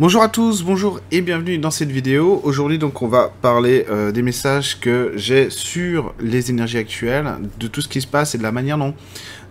Bonjour à tous, bonjour et bienvenue dans cette vidéo. Aujourd'hui donc on va parler euh, des messages que j'ai sur les énergies actuelles, de tout ce qui se passe et de la manière dont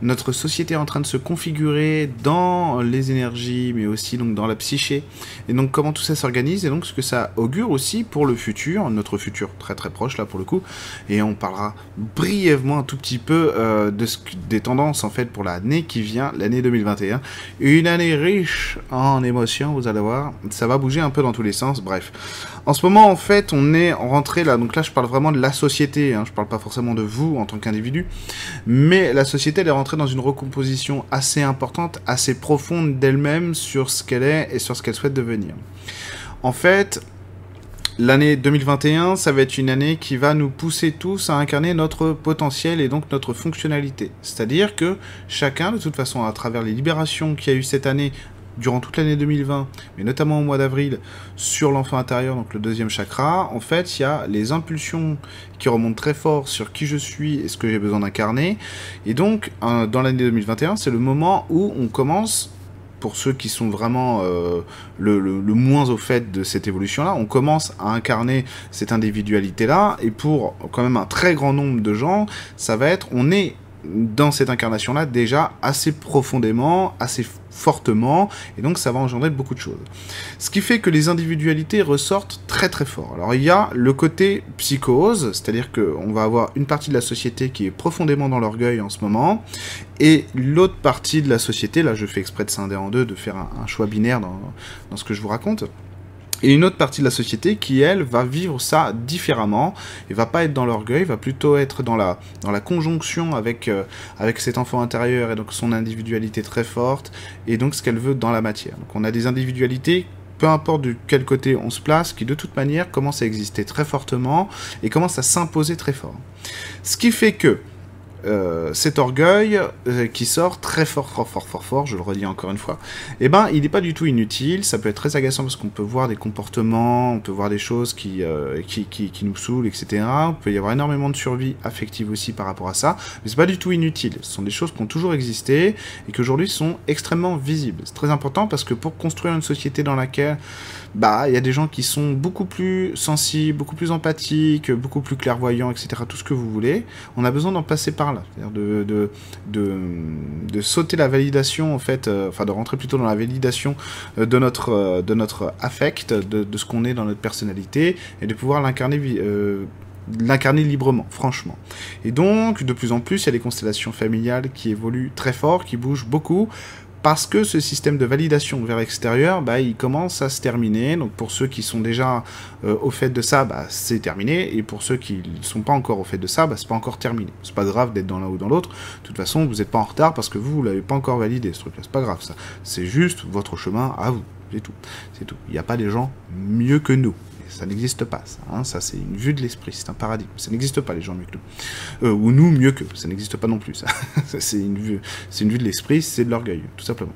notre société est en train de se configurer dans les énergies mais aussi donc dans la psyché et donc comment tout ça s'organise et donc ce que ça augure aussi pour le futur, notre futur très très proche là pour le coup et on parlera brièvement un tout petit peu euh, de ce, des tendances en fait pour l'année qui vient, l'année 2021. Une année riche en émotions, vous allez voir ça va bouger un peu dans tous les sens, bref. En ce moment, en fait, on est rentré là, donc là, je parle vraiment de la société, hein, je parle pas forcément de vous en tant qu'individu, mais la société, elle est rentrée dans une recomposition assez importante, assez profonde d'elle-même sur ce qu'elle est et sur ce qu'elle souhaite devenir. En fait, L'année 2021, ça va être une année qui va nous pousser tous à incarner notre potentiel et donc notre fonctionnalité. C'est-à-dire que chacun, de toute façon, à travers les libérations qu'il y a eu cette année durant toute l'année 2020, mais notamment au mois d'avril, sur l'enfant intérieur, donc le deuxième chakra, en fait, il y a les impulsions qui remontent très fort sur qui je suis et ce que j'ai besoin d'incarner. Et donc, dans l'année 2021, c'est le moment où on commence pour ceux qui sont vraiment euh, le, le, moins au fait de cette évolution-là, on commence à incarner cette individualité-là, et pour quand même un très grand nombre de gens, ça va être, on est dans cette incarnation-là déjà assez profondément, assez fortement, et donc ça va engendrer beaucoup de choses. Ce qui fait que les individualités ressortent très très fort. Alors il y a le côté psychose, c'est-à-dire qu'on va avoir une partie de la société qui est profondément dans l'orgueil en ce moment, et l'autre partie de la société, là je fais exprès de scinder en deux, de faire un, choix binaire dans, dans ce que je vous raconte, et une autre partie de la société qui, elle, va vivre ça différemment, et va pas être dans l'orgueil, va plutôt être dans la, dans la conjonction avec, euh, avec cet enfant intérieur, et donc son individualité très forte, et donc ce qu'elle veut dans la matière. Donc on a des individualités peu importe de quel côté on se place, qui de toute manière commencent à exister très fortement et commencent à s'imposer très fort. Ce qui fait que euh, cet orgueil euh, qui sort très fort, fort, fort, fort, fort, je le redis encore une fois, eh ben, il n'est pas du tout inutile, ça peut être très agaçant parce qu'on peut voir des comportements, on peut voir des choses qui, euh, qui, qui, qui, nous saoulent, etc. On peut y avoir énormément de survie affective aussi par rapport à ça, mais c'est pas du tout inutile. Ce sont des choses qui ont toujours existé et qui aujourd'hui sont extrêmement visibles. C'est très important parce que pour construire une société dans laquelle bah il y a des gens qui sont beaucoup plus sensibles, beaucoup plus empathiques, beaucoup plus clairvoyants, etc. Tout ce que vous voulez. On a besoin d'en passer par là, c'est-à-dire de, de, de, sauter la validation en fait, euh, enfin de rentrer plutôt dans la validation euh, de notre euh, de notre affect, de, de ce qu'on est dans notre personnalité et de pouvoir l'incarner l'incarner librement, franchement. Et donc, de plus en plus, il y a des constellations familiales qui évoluent très fort, qui bougent beaucoup, parce que ce système de validation vers l'extérieur, bah, il commence à se terminer. Donc pour ceux qui sont déjà euh, au fait de ça, bah, c'est terminé. Et pour ceux qui ne sont pas encore au fait de ça, bah, c'est pas encore terminé. C'est pas grave d'être dans l'un ou dans l'autre. De toute façon, vous n'êtes pas en retard parce que vous, vous l'avez pas encore validé, ce truc-là. C'est pas grave ça. C'est juste votre chemin à vous. C'est tout. C'est tout. Il n'y a pas des gens mieux que nous. Ça n'existe pas, ça. Hein. ça, c'est une vue de l'esprit, c'est un paradigme. Ça n'existe pas, les gens mieux que nous. Euh, ou nous mieux que. Ça n'existe pas non plus, ça. c'est une vue, une vue de l'esprit, c'est de l'orgueil, tout simplement.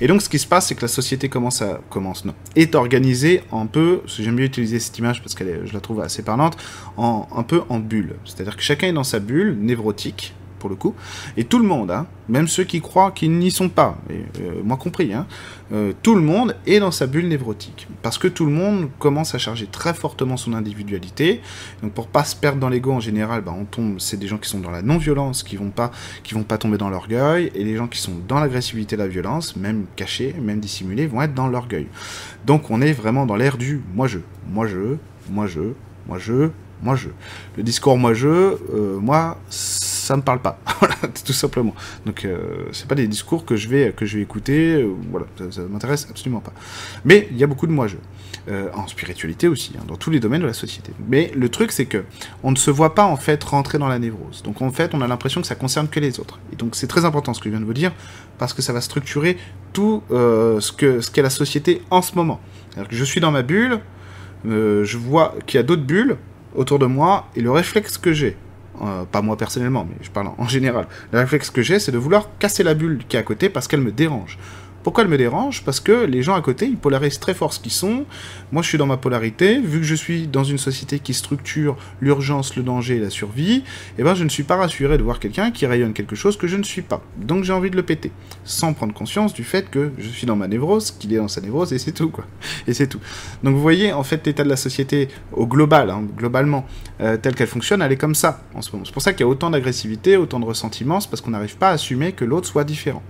Et donc, ce qui se passe, c'est que la société commence à, commence, non, est organisée un peu, j'aime mieux utiliser cette image parce que je la trouve assez parlante, en, un peu en bulle. C'est-à-dire que chacun est dans sa bulle névrotique, pour le coup. Et tout le monde, hein, même ceux qui croient qu'ils n'y sont pas, et, euh, moi compris, hein, euh, tout le monde est dans sa bulle névrotique. Parce que tout le monde commence à charger très fortement son individualité. Donc pour pas se perdre dans l'ego en général, bah, on tombe, c'est des gens qui sont dans la non-violence, qui vont pas, qui vont pas tomber dans l'orgueil, et les gens qui sont dans l'agressivité, la violence, même cachés, même dissimulés, vont être dans l'orgueil. Donc on est vraiment dans l'ère du moi-je, moi-je, moi-je, moi-je, moi-je. Le discours moi-je, euh, moi, ça me parle pas, voilà, tout simplement. Donc euh, c'est pas des discours que je vais que je vais écouter, euh, voilà, ça, m'intéresse absolument pas. Mais il y a beaucoup de moi je, euh, en spiritualité aussi, hein, dans tous les domaines de la société. Mais le truc c'est que on ne se voit pas en fait rentrer dans la névrose. Donc en fait on a l'impression que ça concerne que les autres. Et donc c'est très important ce que je viens de vous dire parce que ça va structurer tout ce que ce qu'est la société en ce moment. Que je suis dans ma bulle, je vois qu'il y a d'autres bulles autour de moi et le réflexe que j'ai euh, pas moi personnellement, mais je parle en général. Le réflexe que j'ai, c'est de vouloir casser la bulle qui est à côté parce qu'elle me dérange. Pourquoi elle me dérange Parce que les gens à côté, ils polarisent très fort ce qu'ils sont. Moi, je suis dans ma polarité. Vu que je suis dans une société qui structure l'urgence, le danger et la survie, eh ben, je ne suis pas rassuré de voir quelqu'un qui rayonne quelque chose que je ne suis pas. Donc, j'ai envie de le péter. Sans prendre conscience du fait que je suis dans ma névrose, qu'il est dans sa névrose, et c'est tout, quoi. Et c'est tout. Donc, vous voyez, en fait, l'état de la société au global, hein, globalement, euh, telle qu'elle fonctionne, elle est comme ça, en ce moment. C'est pour ça qu'il y a autant d'agressivité, autant de ressentiment, c'est parce qu'on n'arrive pas à assumer que l'autre soit différent.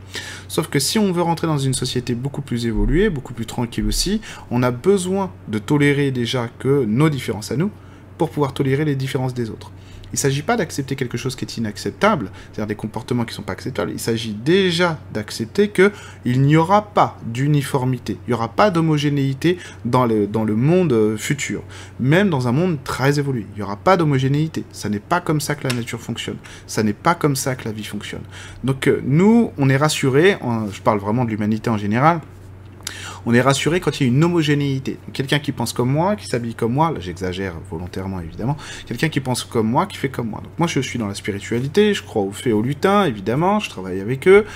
Sauf que si on veut rentrer dans une société beaucoup plus évoluée, beaucoup plus tranquille aussi, on a besoin de tolérer déjà que nos différences à nous pour pouvoir tolérer les différences des autres. Il ne s'agit pas d'accepter quelque chose qui est inacceptable, c'est-à-dire des comportements qui ne sont pas acceptables. Il s'agit déjà d'accepter qu'il n'y aura pas d'uniformité, il n'y aura pas d'homogénéité dans le, dans le monde euh, futur, même dans un monde très évolué. Il n'y aura pas d'homogénéité. Ça n'est pas comme ça que la nature fonctionne. Ça n'est pas comme ça que la vie fonctionne. Donc euh, nous, on est rassurés, je parle vraiment de l'humanité en général, on est rassuré quand il y a une homogénéité. Quelqu'un qui pense comme moi, qui s'habille comme moi, là j'exagère volontairement évidemment, quelqu'un qui pense comme moi, qui fait comme moi. Donc moi je suis dans la spiritualité, je crois aux fées, aux lutins, évidemment, je travaille avec eux.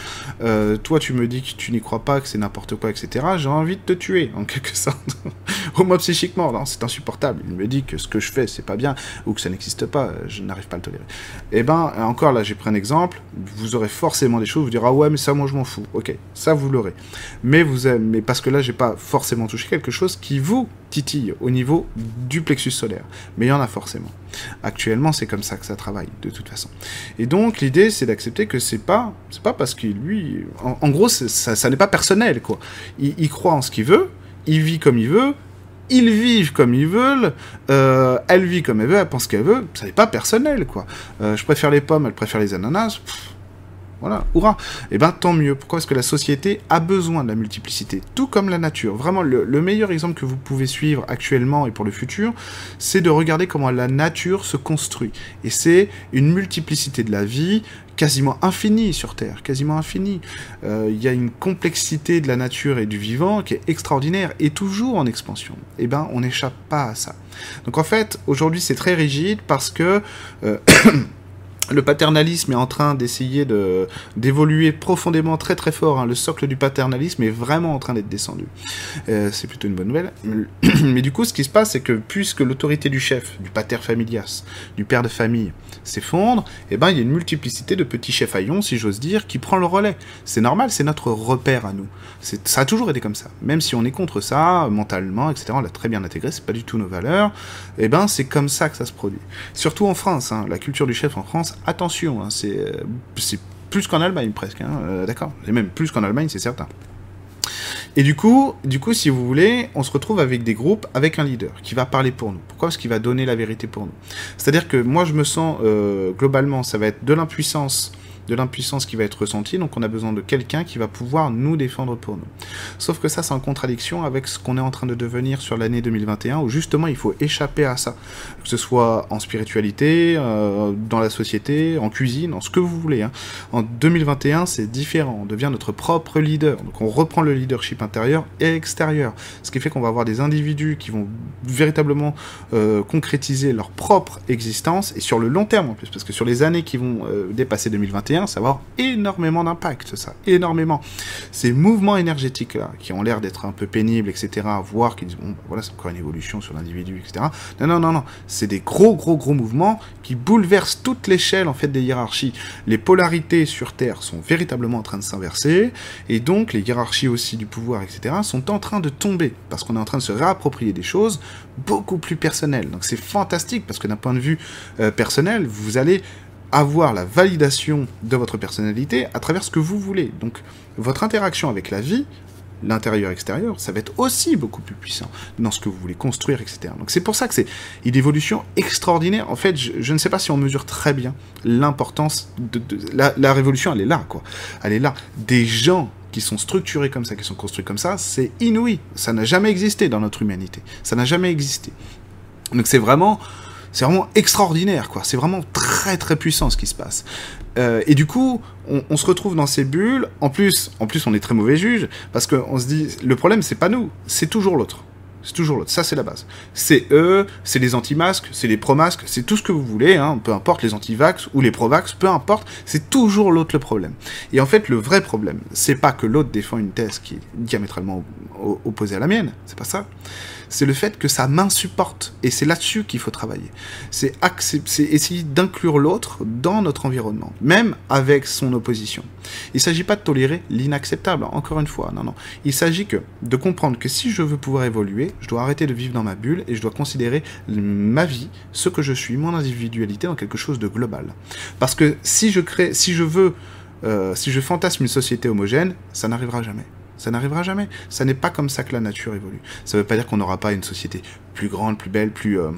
Euh, toi tu me dis que tu n'y crois pas, que c'est n'importe quoi, etc. J'ai envie de te tuer, en quelque sorte. Au moins psychiquement, non, c'est insupportable. Il me dit que ce que je fais c'est pas bien, ou que ça n'existe pas, je n'arrive pas à le tolérer. Eh ben, encore là j'ai pris un exemple, vous aurez forcément des choses, vous direz ah ouais mais ça moi je m'en fous. Ok, ça vous l'aurez. Mais vous mais parce que là j'ai pas forcément touché quelque chose qui vous titille au niveau du plexus solaire. Mais il y en a forcément. Actuellement, c'est comme ça que ça travaille, de toute façon. Et donc, l'idée, c'est d'accepter que c'est pas, c'est pas parce qu'il lui, en, gros, ça, ça n'est pas personnel, quoi. Il, croit en ce qu'il veut, il vit comme il veut, ils vivent comme ils veulent, euh, elle vit comme elle veut, elle pense qu'elle veut, ça n'est pas personnel, quoi. Euh, je préfère les pommes, elle préfère les ananas. Voilà, hurrah Eh ben tant mieux. Pourquoi Parce que la société a besoin de la multiplicité, tout comme la nature. Vraiment, le, meilleur exemple que vous pouvez suivre actuellement et pour le futur, c'est de regarder comment la nature se construit. Et c'est une multiplicité de la vie quasiment infinie sur Terre, quasiment infinie. Euh, il y a une complexité de la nature et du vivant qui est extraordinaire et toujours en expansion. Eh ben, on n'échappe pas à ça. Donc en fait, aujourd'hui, c'est très rigide parce que... Euh, le paternalisme est en train d'essayer de d'évoluer profondément très très fort. Hein. Le socle du paternalisme est vraiment en train d'être descendu. Euh, c'est plutôt une bonne nouvelle. Mais du coup, ce qui se passe, c'est que puisque l'autorité du chef, du pater familias, du père de famille, s'effondre, eh ben il y a une multiplicité de petits chefs haillons, si j'ose dire, qui prend le relais. C'est normal, c'est notre repère à nous. Ça a toujours été comme ça. Même si on est contre ça, mentalement, etc., on l'a très bien intégré, c'est pas du tout nos valeurs, eh ben c'est comme ça que ça se produit. Surtout en France, hein. la culture du chef en France attention, hein, euh, c'est plus qu'en Allemagne presque, hein, euh, d'accord Et même plus qu'en Allemagne, c'est certain. Et du coup, du coup, si vous voulez, on se retrouve avec des groupes, avec un leader qui va parler pour nous. Pourquoi? Parce qu'il va donner la vérité pour nous. C'est-à-dire que moi, je me sens, euh, globalement, ça va être de l'impuissance de l'impuissance qui va être ressentie, donc on a besoin de quelqu'un qui va pouvoir nous défendre pour nous. Sauf que ça, c'est en contradiction avec ce qu'on est en train de devenir sur l'année 2021, où justement il faut échapper à ça, que ce soit en spiritualité, euh, dans la société, en cuisine, en ce que vous voulez. Hein. En 2021, c'est différent, on devient notre propre leader, donc on reprend le leadership intérieur et extérieur, ce qui fait qu'on va avoir des individus qui vont véritablement euh, concrétiser leur propre existence, et sur le long terme en plus, parce que sur les années qui vont euh, dépasser 2021, ça va avoir énormément d'impact, ça, énormément. Ces mouvements énergétiques-là, qui ont l'air d'être un peu pénibles, etc., à voir, qui disent, bon, bah, voilà, c'est encore une évolution sur l'individu, etc. Non, non, non, non, c'est des gros, gros, gros mouvements qui bouleversent toute l'échelle, en fait, des hiérarchies. Les polarités sur Terre sont véritablement en train de s'inverser, et donc les hiérarchies aussi du pouvoir, etc., sont en train de tomber, parce qu'on est en train de se réapproprier des choses beaucoup plus personnelles. Donc c'est fantastique, parce que d'un point de vue euh, personnel, vous allez avoir la validation de votre personnalité à travers ce que vous voulez. Donc votre interaction avec la vie, l'intérieur-extérieur, ça va être aussi beaucoup plus puissant dans ce que vous voulez construire, etc. Donc c'est pour ça que c'est une évolution extraordinaire. En fait, je, ne sais pas si on mesure très bien l'importance de, la, la, révolution, elle est là, quoi. Elle est là. Des gens qui sont structurés comme ça, qui sont construits comme ça, c'est inouï. Ça n'a jamais existé dans notre humanité. Ça n'a jamais existé. Donc c'est vraiment c'est vraiment extraordinaire, quoi. C'est vraiment très très puissant ce qui se passe. Euh, et du coup, on, se retrouve dans ces bulles. En plus, en plus, on est très mauvais juge parce qu'on se dit, le problème, c'est pas nous, c'est toujours l'autre. C'est toujours l'autre. Ça, c'est la base. C'est eux, c'est les anti-masques, c'est les pro-masques, c'est tout ce que vous voulez, hein, peu importe les anti-vax ou les pro-vax, peu importe, c'est toujours l'autre le problème. Et en fait, le vrai problème, c'est pas que l'autre défend une thèse qui est diamétralement opposée à la mienne, c'est pas ça. C'est le fait que ça m'insupporte. Et c'est là-dessus qu'il faut travailler. C'est essayer d'inclure l'autre dans notre environnement, même avec son opposition. Il ne s'agit pas de tolérer l'inacceptable, encore une fois, non, non. Il s'agit que de comprendre que si je veux pouvoir évoluer, je dois arrêter de vivre dans ma bulle et je dois considérer ma vie, ce que je suis, mon individualité dans quelque chose de global. Parce que si je crée, si je veux, euh, si je fantasme une société homogène, ça n'arrivera jamais. Ça n'arrivera jamais. Ça n'est pas comme ça que la nature évolue. Ça ne veut pas dire qu'on n'aura pas une société plus grande, plus belle, plus, euh,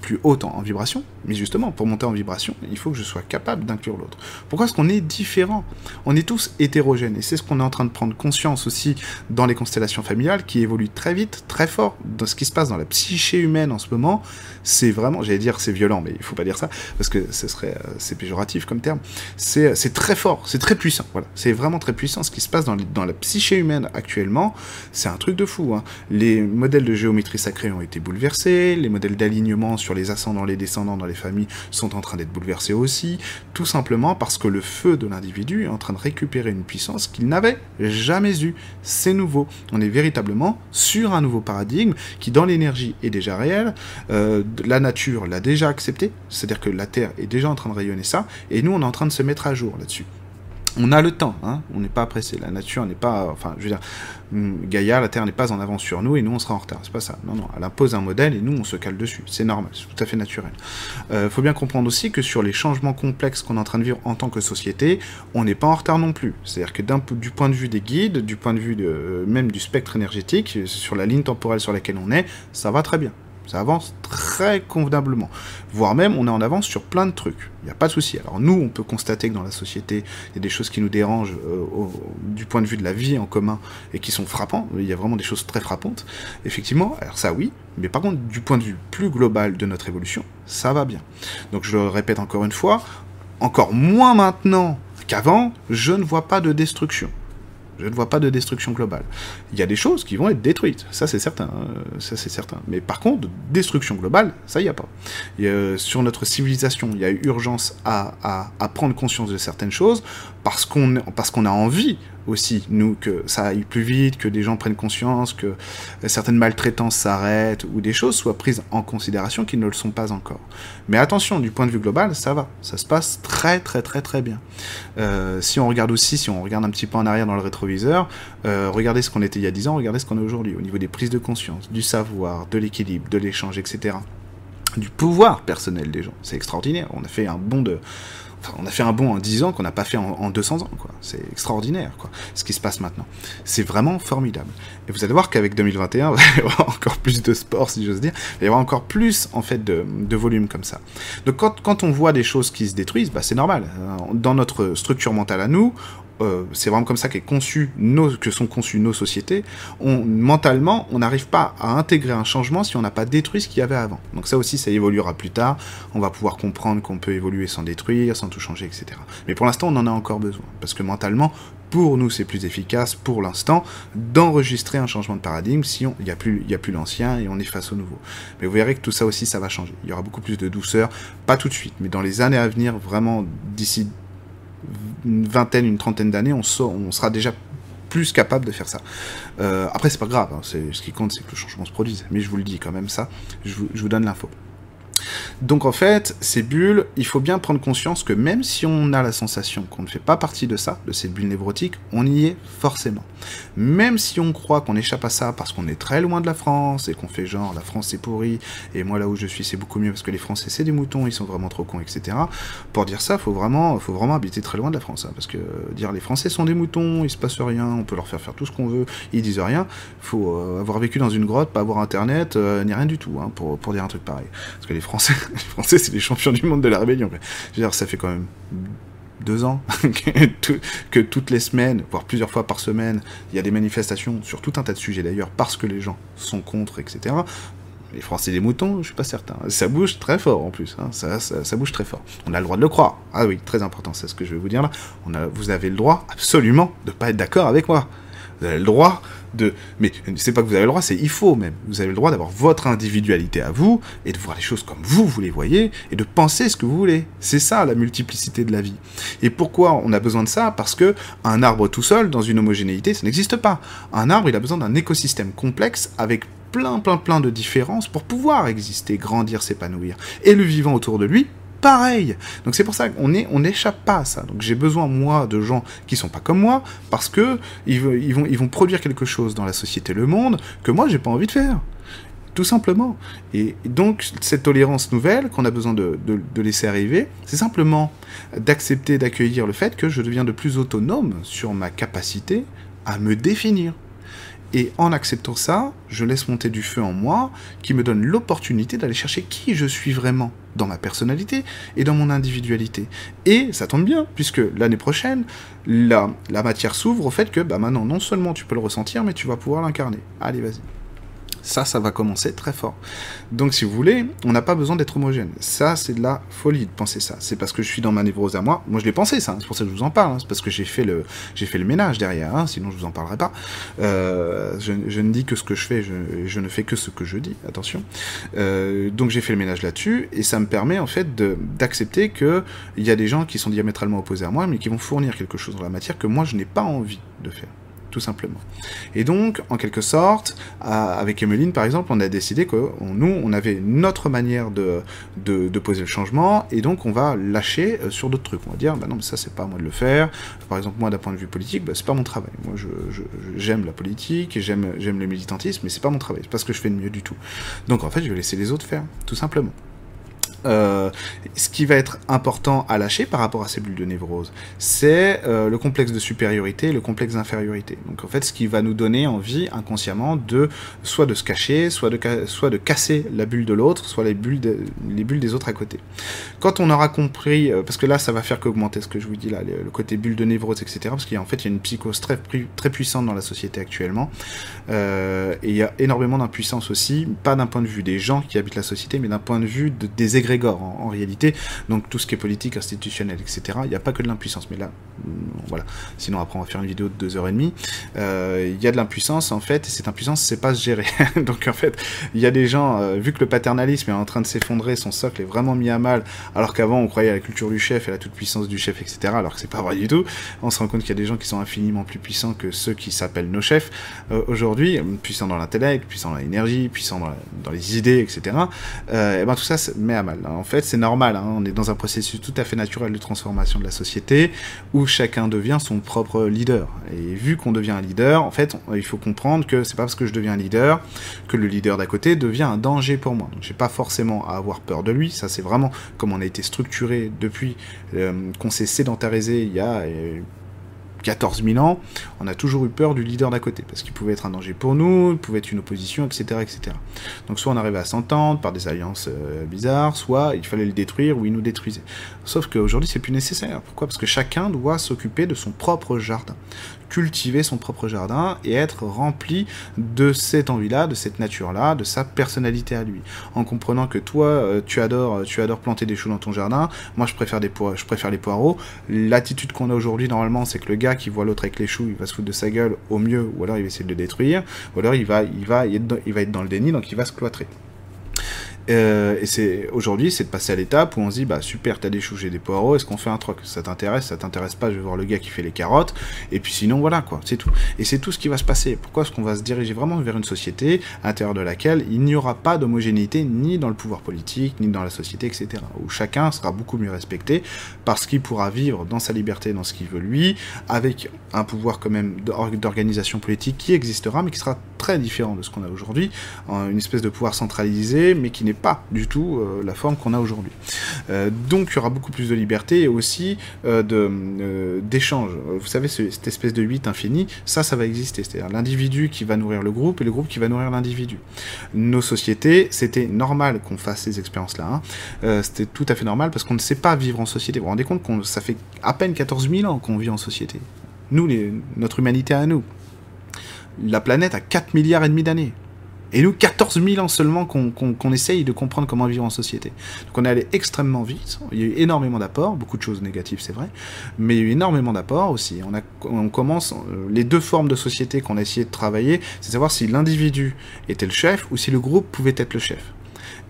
plus haute en, vibration. Mais justement, pour monter en vibration, il faut que je sois capable d'inclure l'autre. Pourquoi est-ce qu'on est différent? On est tous hétérogènes. Et c'est ce qu'on est en train de prendre conscience aussi dans les constellations familiales qui évoluent très vite, très fort. Dans ce qui se passe dans la psyché humaine en ce moment, c'est vraiment, j'allais dire c'est violent, mais il faut pas dire ça, parce que ce serait, euh, c'est péjoratif comme terme. C'est très fort, c'est très puissant. Voilà. C'est vraiment très puissant ce qui se passe dans, dans la psyché humaine actuellement, c'est un truc de fou. Hein. Les modèles de géométrie sacrée ont été bouleversés, les modèles d'alignement sur les ascendants, les descendants dans les familles sont en train d'être bouleversés aussi, tout simplement parce que le feu de l'individu est en train de récupérer une puissance qu'il n'avait jamais eue. C'est nouveau. On est véritablement sur un nouveau paradigme qui, dans l'énergie, est déjà réel. Euh, la nature l'a déjà accepté, c'est-à-dire que la Terre est déjà en train de rayonner ça, et nous, on est en train de se mettre à jour là-dessus on a le temps, hein. on n'est pas pressé. La nature n'est pas, enfin, je veux dire, hmm, Gaïa, la Terre n'est pas en avance sur nous et nous on sera en retard. C'est pas ça. Non, non, elle impose un modèle et nous on se cale dessus. C'est normal, c'est tout à fait naturel. Euh, faut bien comprendre aussi que sur les changements complexes qu'on est en train de vivre en tant que société, on n'est pas en retard non plus. C'est-à-dire que du point de vue des guides, du point de vue de, même du spectre énergétique, sur la ligne temporelle sur laquelle on est, ça va très bien. Ça avance très convenablement. Voire même, on est en avance sur plein de trucs. Il n'y a pas de souci. Alors nous, on peut constater que dans la société, il y a des choses qui nous dérangent euh, du point de vue de la vie en commun et qui sont frappants. Il y a vraiment des choses très frappantes. Effectivement, alors ça oui, mais par contre, du point de vue plus global de notre évolution, ça va bien. Donc je le répète encore une fois, encore moins maintenant qu'avant, je ne vois pas de destruction. Je ne vois pas de destruction globale. Il y a des choses qui vont être détruites, ça c'est certain, hein. c'est certain. Mais par contre, destruction globale, ça n'y a pas. sur notre civilisation, il y a urgence à prendre conscience de certaines choses parce qu'on a envie aussi, nous, que ça aille plus vite, que des gens prennent conscience, que certaines maltraitances s'arrêtent, ou des choses soient prises en considération qui ne le sont pas encore. Mais attention, du point de vue global, ça va. Ça se passe très très très très bien. Euh, si on regarde aussi, si on regarde un petit peu en arrière dans le rétroviseur, euh, regardez ce qu'on était il y a 10 ans, regardez ce qu'on est aujourd'hui, au niveau des prises de conscience, du savoir, de l'équilibre, de l'échange, etc. Du pouvoir personnel des gens. C'est extraordinaire. On a fait un bond de on a fait un bond en 10 ans qu'on n'a pas fait en, 200 ans, quoi. C'est extraordinaire, quoi, ce qui se passe maintenant. C'est vraiment formidable. Et vous allez voir qu'avec 2021, il va y avoir encore plus de sport, si j'ose dire. Il va y avoir encore plus, en fait, de, volume comme ça. Donc, quand, on voit des choses qui se détruisent, bah, c'est normal. Dans notre structure mentale à nous, euh, c'est vraiment comme ça qu'est conçu nos, que sont conçues nos sociétés, mentalement, on n'arrive pas à intégrer un changement si on n'a pas détruit ce qu'il y avait avant. Donc ça aussi, ça évoluera plus tard. On va pouvoir comprendre qu'on peut évoluer sans détruire, sans tout changer, etc. Mais pour l'instant, on en a encore besoin. Parce que mentalement, pour nous, c'est plus efficace, pour l'instant, d'enregistrer un changement de paradigme si il n'y plus, a plus l'ancien et on est face au nouveau. Mais vous verrez que tout ça aussi, ça va changer. Il y aura beaucoup plus de douceur, pas tout de suite, mais dans les années à venir, vraiment d'ici une vingtaine, une trentaine d'années, on, sera déjà plus capable de faire ça. Euh, après, c'est pas grave, hein, ce qui compte, c'est que le changement se produise. Mais je vous le dis quand même ça, je vous donne l'info. Donc en fait, ces bulles, il faut bien prendre conscience que même si on a la sensation qu'on ne fait pas partie de ça, de ces bulles névrotiques, on y est forcément. Même si on croit qu'on échappe à ça parce qu'on est très loin de la France et qu'on fait genre la France c'est pourri et moi là où je suis c'est beaucoup mieux parce que les Français c'est des moutons, ils sont vraiment trop cons, etc. Pour dire ça, faut vraiment, faut vraiment habiter très loin de la France, hein, parce que dire les Français sont des moutons, il se passe rien, on peut leur faire faire tout ce qu'on veut, ils disent rien. Faut euh, avoir vécu dans une grotte, pas avoir internet, euh, ni rien du tout hein, pour, pour dire un truc pareil. Parce que les les Français, c'est les champions du monde de la rébellion. Je veux dire, ça fait quand même deux ans que, toutes les semaines, voire plusieurs fois par semaine, il y a des manifestations sur tout un tas de sujets d'ailleurs, parce que les gens sont contre, etc. Les Français des moutons, je suis pas certain. Ça bouge très fort en plus, hein. ça, ça, bouge très fort. On a le droit de le croire. Ah oui, très important, c'est ce que je vais vous dire là. Vous avez le droit absolument de pas être d'accord avec moi. Vous avez le droit Mais c'est pas que vous avez le droit, c'est il faut même. Vous avez le droit d'avoir votre individualité à vous, et de voir les choses comme vous, vous les voyez, et de penser ce que vous voulez. C'est ça la multiplicité de la vie. Et pourquoi on a besoin de ça? Parce que un arbre tout seul, dans une homogénéité, ça n'existe pas. Un arbre, il a besoin d'un écosystème complexe avec plein, plein, plein de différences pour pouvoir exister, grandir, s'épanouir. Et le vivant autour de lui, pareil. Donc c'est pour ça qu'on on n'échappe pas à ça. Donc j'ai besoin moi de gens qui sont pas comme moi parce que ils, vont produire quelque chose dans la société, le monde que moi j'ai pas envie de faire. Tout simplement. Et donc, cette tolérance nouvelle qu'on a besoin de, de laisser arriver, c'est simplement d'accepter, d'accueillir le fait que je deviens de plus autonome sur ma capacité à me définir. Et en acceptant ça, je laisse monter du feu en moi qui me donne l'opportunité d'aller chercher qui je suis vraiment dans ma personnalité et dans mon individualité. Et ça tombe bien, puisque l'année prochaine, la, la matière s'ouvre au fait que bah maintenant, non seulement tu peux le ressentir, mais tu vas pouvoir l'incarner. Allez, vas-y. Ça, ça va commencer très fort. Donc, si vous voulez, on n'a pas besoin d'être homogène. Ça, c'est de la folie de penser ça. C'est parce que je suis dans ma névrose à moi. Moi, je l'ai pensé, ça. C'est pour ça que je vous en parle. Hein. C'est parce que j'ai fait le, fait le ménage derrière. Hein. Sinon, je vous en parlerai pas. Euh, je, ne dis que ce que je fais. Je, ne fais que ce que je dis. Attention. Euh, donc, j'ai fait le ménage là-dessus, et ça me permet en fait d'accepter que il y a des gens qui sont diamétralement opposés à moi, mais qui vont fournir quelque chose dans la matière que moi, je n'ai pas envie de faire tout simplement. Et donc, en quelque sorte, avec Emeline, par exemple, on a décidé que nous, on avait notre manière de, de, poser le changement, et donc on va lâcher euh, sur d'autres trucs. On va dire, bah non, mais ça, c'est pas à moi de le faire. Par exemple, moi, d'un point de vue politique, bah, c'est pas mon travail. Moi, j'aime la politique, j'aime le militantisme, mais c'est pas mon travail. C'est pas ce que je fais de mieux du tout. Donc, en fait, je vais laisser les autres faire, tout simplement. Euh, ce qui va être important à lâcher par rapport à ces bulles de névrose, c'est euh, le complexe de supériorité et le complexe d'infériorité. Donc en fait, ce qui va nous donner envie inconsciemment de soit de se cacher, soit de, casser la bulle de l'autre, soit les bulles, les bulles des autres à côté. Quand on aura compris, euh, parce que là, ça va faire qu'augmenter ce que je vous dis là, le, côté bulle de névrose, etc. Parce qu'en fait, il y a une psychose très, puissante dans la société actuellement. et il y a énormément d'impuissance aussi, pas d'un point de vue des gens qui habitent la société, mais d'un point de vue de, des égrégores en, réalité. Donc tout ce qui est politique, institutionnel, etc. Il n'y a pas que de l'impuissance. Mais là, mm, voilà. Sinon après on va faire une vidéo de deux heures et demie. Euh, il y a de l'impuissance en fait, et cette impuissance c'est pas se gérer. Donc en fait, il y a des gens, euh, vu que le paternalisme est en train de s'effondrer, son socle est vraiment mis à mal, alors qu'avant on croyait à la culture du chef et à la toute puissance du chef, etc. Alors que c'est pas vrai du tout. On se rend compte qu'il y a des gens qui sont infiniment plus puissants que ceux qui s'appellent nos chefs euh, aujourd'hui, puissants dans l'intellect, puissants dans l'énergie, puissants dans, les idées, etc. et ben tout ça met à mal en fait, c'est normal. Hein. on est dans un processus tout à fait naturel de transformation de la société où chacun devient son propre leader. Et vu qu'on devient un leader, en fait, il faut comprendre que c'est pas parce que je deviens un leader que le leader d'à côté devient un danger pour moi. Donc, j'ai pas forcément à avoir peur de lui. Ça, c'est vraiment comme on a été structuré depuis euh, qu'on s'est sédentarisé il y a euh, 14 000 ans, on a toujours eu peur du leader d'à côté, parce qu'il pouvait être un danger pour nous, il pouvait être une opposition, etc. etc. Donc soit on arrivait à s'entendre par des alliances euh, bizarres, soit il fallait le détruire ou il nous détruisait. Sauf qu'aujourd'hui c'est plus nécessaire. Pourquoi? Parce que chacun doit s'occuper de son propre jardin cultiver son propre jardin et être rempli de cette envie-là, de cette nature-là, de sa personnalité à lui. En comprenant que toi, euh, tu adores, tu adores planter des choux dans ton jardin, moi je préfère, des je préfère les poireaux. L'attitude qu'on a aujourd'hui, normalement, c'est que le gars qui voit l'autre avec les choux, il va se foutre de sa gueule au mieux, ou alors il va essayer de le détruire, ou alors il va, il va, il va être dans le déni, donc il va se cloîtrer. Euh, et c'est aujourd'hui, c'est de passer à l'étape où on se dit, bah super, t'as des choux, j'ai des poireaux, est-ce qu'on fait un troc? Ça t'intéresse, ça t'intéresse pas, je vais voir le gars qui fait les carottes, et puis sinon voilà quoi, c'est tout. Et c'est tout ce qui va se passer. Pourquoi est-ce qu'on va se diriger vraiment vers une société à l'intérieur de laquelle il n'y aura pas d'homogénéité ni dans le pouvoir politique, ni dans la société, etc. Où chacun sera beaucoup mieux respecté parce qu'il pourra vivre dans sa liberté, dans ce qu'il veut lui, avec un pouvoir quand même d'organisation politique qui existera, mais qui sera très différent de ce qu'on a aujourd'hui, une espèce de pouvoir centralisé, mais qui n'est pas du tout euh, la forme qu'on a aujourd'hui. Euh, donc il y aura beaucoup plus de liberté et aussi euh, de d'échange. Vous savez, cette espèce de 8 infini, ça, ça va exister. C'est-à-dire l'individu qui va nourrir le groupe et le groupe qui va nourrir l'individu. Nos sociétés, c'était normal qu'on fasse ces expériences-là. Hein. c'était tout à fait normal parce qu'on ne sait pas vivre en société. Vous vous rendez compte que ça fait à peine 14 000 ans qu'on vit en société. Nous, notre humanité à nous. La planète a 4 milliards et demi d'années. Et nous, 14 000 ans seulement qu'on essaye de comprendre comment vivre en société. Donc on est allé extrêmement vite, il y a eu énormément d'apports, beaucoup de choses négatives c'est vrai, mais il y a eu énormément d'apports aussi. On, a, on commence, euh, les deux formes de société qu'on a essayé de travailler, c'est savoir si l'individu était le chef ou si le groupe pouvait être le chef.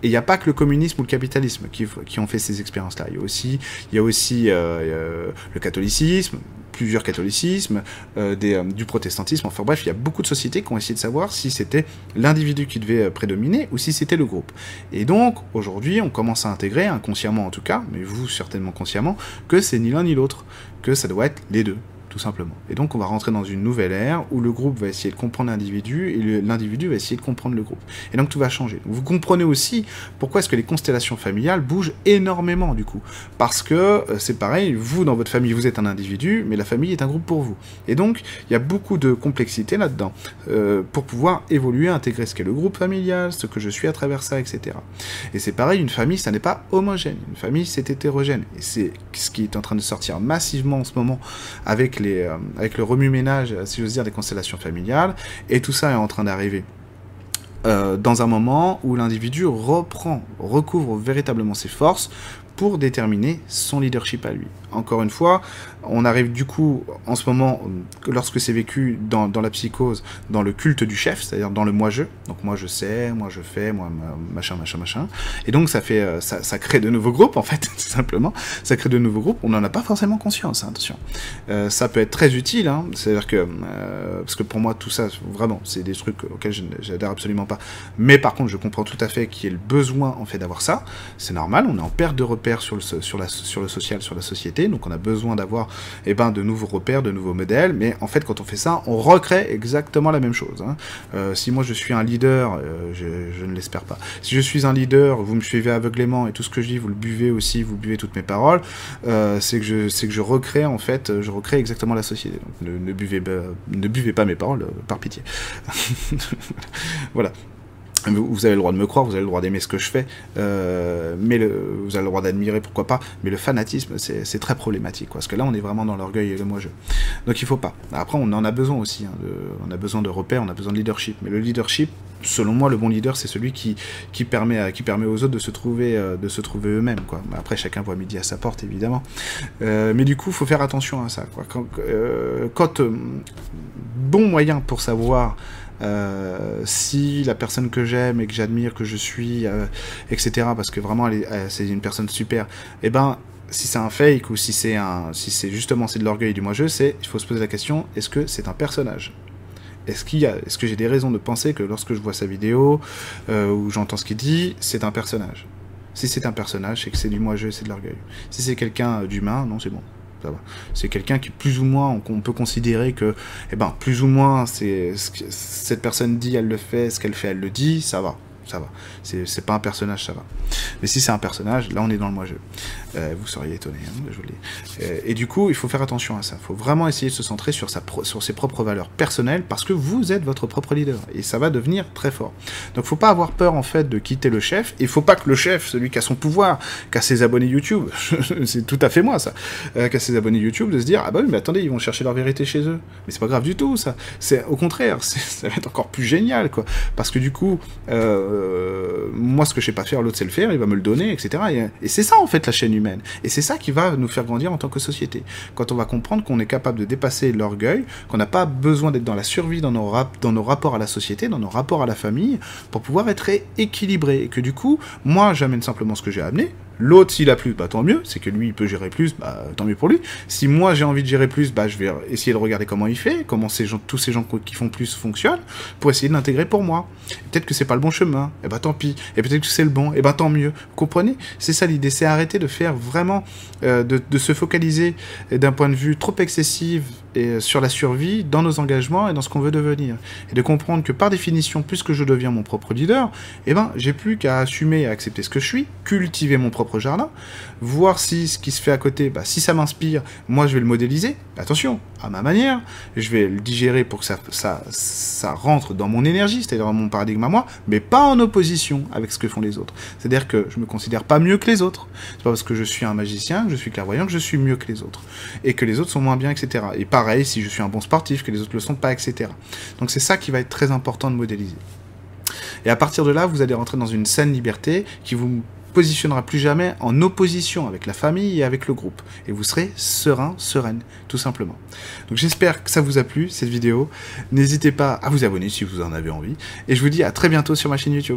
Et il n'y a pas que le communisme ou le capitalisme qui, qui ont fait ces expériences-là. Il y a aussi, y a aussi euh, euh, le catholicisme, plusieurs catholicismes, euh, euh, du protestantisme. Enfin bref, il y a beaucoup de sociétés qui ont essayé de savoir si c'était l'individu qui devait euh, prédominer ou si c'était le groupe. Et donc, aujourd'hui, on commence à intégrer, inconsciemment en tout cas, mais vous certainement consciemment, que c'est ni l'un ni l'autre, que ça doit être les deux tout simplement. Et donc on va rentrer dans une nouvelle ère où le groupe va essayer de comprendre l'individu et l'individu va essayer de comprendre le groupe. Et donc tout va changer. Vous comprenez aussi pourquoi est-ce que les constellations familiales bougent énormément du coup. Parce que euh, c'est pareil, vous dans votre famille vous êtes un individu, mais la famille est un groupe pour vous. Et donc il y a beaucoup de complexité là-dedans euh, pour pouvoir évoluer, intégrer ce qu'est le groupe familial, ce que je suis à travers ça, etc. Et c'est pareil, une famille ça n'est pas homogène, une famille c'est hétérogène. Et c'est ce qui est en train de sortir massivement en ce moment avec euh, avec le remue-ménage, si j'ose dire, des constellations familiales, et tout ça est en train d'arriver. Euh, dans un moment où l'individu reprend, recouvre véritablement ses forces pour déterminer son leadership à lui. Encore une fois, on arrive du coup, en ce moment, lorsque c'est vécu dans, la psychose, dans le culte du chef, c'est-à-dire dans le moi-je. Donc moi je sais, moi je fais, moi machin, machin, machin. Et donc ça fait, euh, ça, crée de nouveaux groupes en fait, tout simplement. Ça crée de nouveaux groupes. On n'en a pas forcément conscience, hein, attention. Euh, ça peut être très utile, hein. c'est-à-dire que, euh, parce que pour moi tout ça, vraiment, c'est des trucs auxquels j'adhère absolument pas. Mais par contre, je comprends tout à fait qu'il y ait le besoin en fait d'avoir ça. C'est normal, on est en perte de repères sur le, social, sur la société, donc on a besoin d'avoir eh ben, de nouveaux repères, de nouveaux modèles, mais en fait quand on fait ça, on recrée exactement la même chose. Hein. Euh, si moi je suis un leader, euh, je, ne l'espère pas, si je suis un leader, vous me suivez aveuglément et tout ce que je dis, vous le buvez aussi, vous buvez toutes mes paroles, euh, c'est que, je, que recrée en fait, je recrée exactement la société. Ne buvez pas mes paroles, par pitié. voilà. Vous avez le droit de me croire, vous avez le droit d'aimer ce que je fais, euh, mais vous avez le droit d'admirer, pourquoi pas. Mais le fanatisme, c'est très problématique, parce que là, on est vraiment dans l'orgueil et le moi-je. Donc il faut pas. Après, on en a besoin aussi. Hein, on a besoin de repères, on a besoin de leadership. Mais le leadership, selon moi, le bon leader, c'est celui qui, permet aux autres de se trouver, euh, eux-mêmes. Après, chacun voit midi à sa porte, évidemment. Euh, mais du coup, il faut faire attention à ça. Quoi. Quand, euh, quand bon moyen pour savoir euh, si la personne que j'aime et que j'admire, que je suis, euh, etc., parce que vraiment c'est une personne super, et eh ben si c'est un fake ou si c'est un, si c'est justement c'est de l'orgueil du moi-je, c'est il faut se poser la question est-ce que c'est un personnage? Est-ce qu'il y a, est-ce que j'ai des raisons de penser que lorsque je vois sa vidéo euh, ou j'entends ce qu'il dit, c'est un personnage? Si c'est un personnage, c'est que c'est du moi-je, c'est de l'orgueil. Si c'est quelqu'un d'humain, non, c'est bon. C'est quelqu'un qui plus ou moins, on peut considérer que, eh ben, plus ou moins, c'est cette personne dit, elle le fait, ce qu'elle fait, elle le dit, ça va ça va. C'est pas un personnage, ça va. Mais si c'est un personnage, là on est dans le moi-je. Euh, vous seriez étonné, hein, je euh, et du coup, il faut faire attention à ça. Il faut vraiment essayer de se centrer sur, sa sur ses propres valeurs personnelles parce que vous êtes votre propre leader et ça va devenir très fort. Donc, faut pas avoir peur en fait de quitter le chef. Il faut pas que le chef, celui qui a son pouvoir, qui a ses abonnés YouTube, c'est tout à fait moi ça, euh, qui a ses abonnés YouTube, de se dire ah bah oui, mais attendez, ils vont chercher leur vérité chez eux. Mais c'est pas grave du tout ça. Au contraire, ça va être encore plus génial quoi, parce que du coup. Euh, euh, moi ce que je sais pas faire, l'autre sait le faire, il va me le donner, etc. Et, c'est ça en fait la chaîne humaine. Et c'est ça qui va nous faire grandir en tant que société. Quand on va comprendre qu'on est capable de dépasser l'orgueil, qu'on n'a pas besoin d'être dans la survie dans nos, dans nos rapports à la société, dans nos rapports à la famille, pour pouvoir être équilibré. Et que du coup, moi j'amène simplement ce que j'ai amené, L'autre, s'il a plus, bah tant mieux, c'est que lui, il peut gérer plus, bah tant mieux pour lui. Si moi, j'ai envie de gérer plus, bah je vais essayer de regarder comment il fait, comment ces gens, tous ces gens qui font plus fonctionnent, pour essayer de l'intégrer pour moi. Peut-être que c'est pas le bon chemin, et bah tant pis. Et peut-être que c'est le bon, et bah tant mieux. Vous comprenez? C'est ça l'idée, c'est arrêter de faire vraiment, euh, de, de, se focaliser d'un point de vue trop excessif sur la survie dans nos engagements et dans ce qu'on veut devenir. Et de comprendre que par définition, puisque je deviens mon propre leader, eh ben, j'ai plus qu'à assumer et accepter ce que je suis, cultiver mon propre jardin, voir si ce qui se fait à côté, bah, si ça m'inspire, moi je vais le modéliser, attention, à ma manière, je vais le digérer pour que ça, ça, rentre dans mon énergie, c'est-à-dire dans mon paradigme à moi, mais pas en opposition avec ce que font les autres. C'est-à-dire que je me considère pas mieux que les autres. C'est pas parce que je suis un magicien, que je suis clairvoyant, que je suis mieux que les autres. Et que les autres sont moins bien, etc. Et pareil, si je suis un bon sportif, que les autres le sont pas, etc. Donc c'est ça qui va être très important de modéliser. Et à partir de là, vous allez rentrer dans une saine liberté qui vous positionnera plus jamais en opposition avec la famille et avec le groupe. Et vous serez serein, sereine, tout simplement. Donc j'espère que ça vous a plu, cette vidéo. N'hésitez pas à vous abonner si vous en avez envie. Et je vous dis à très bientôt sur ma chaîne YouTube.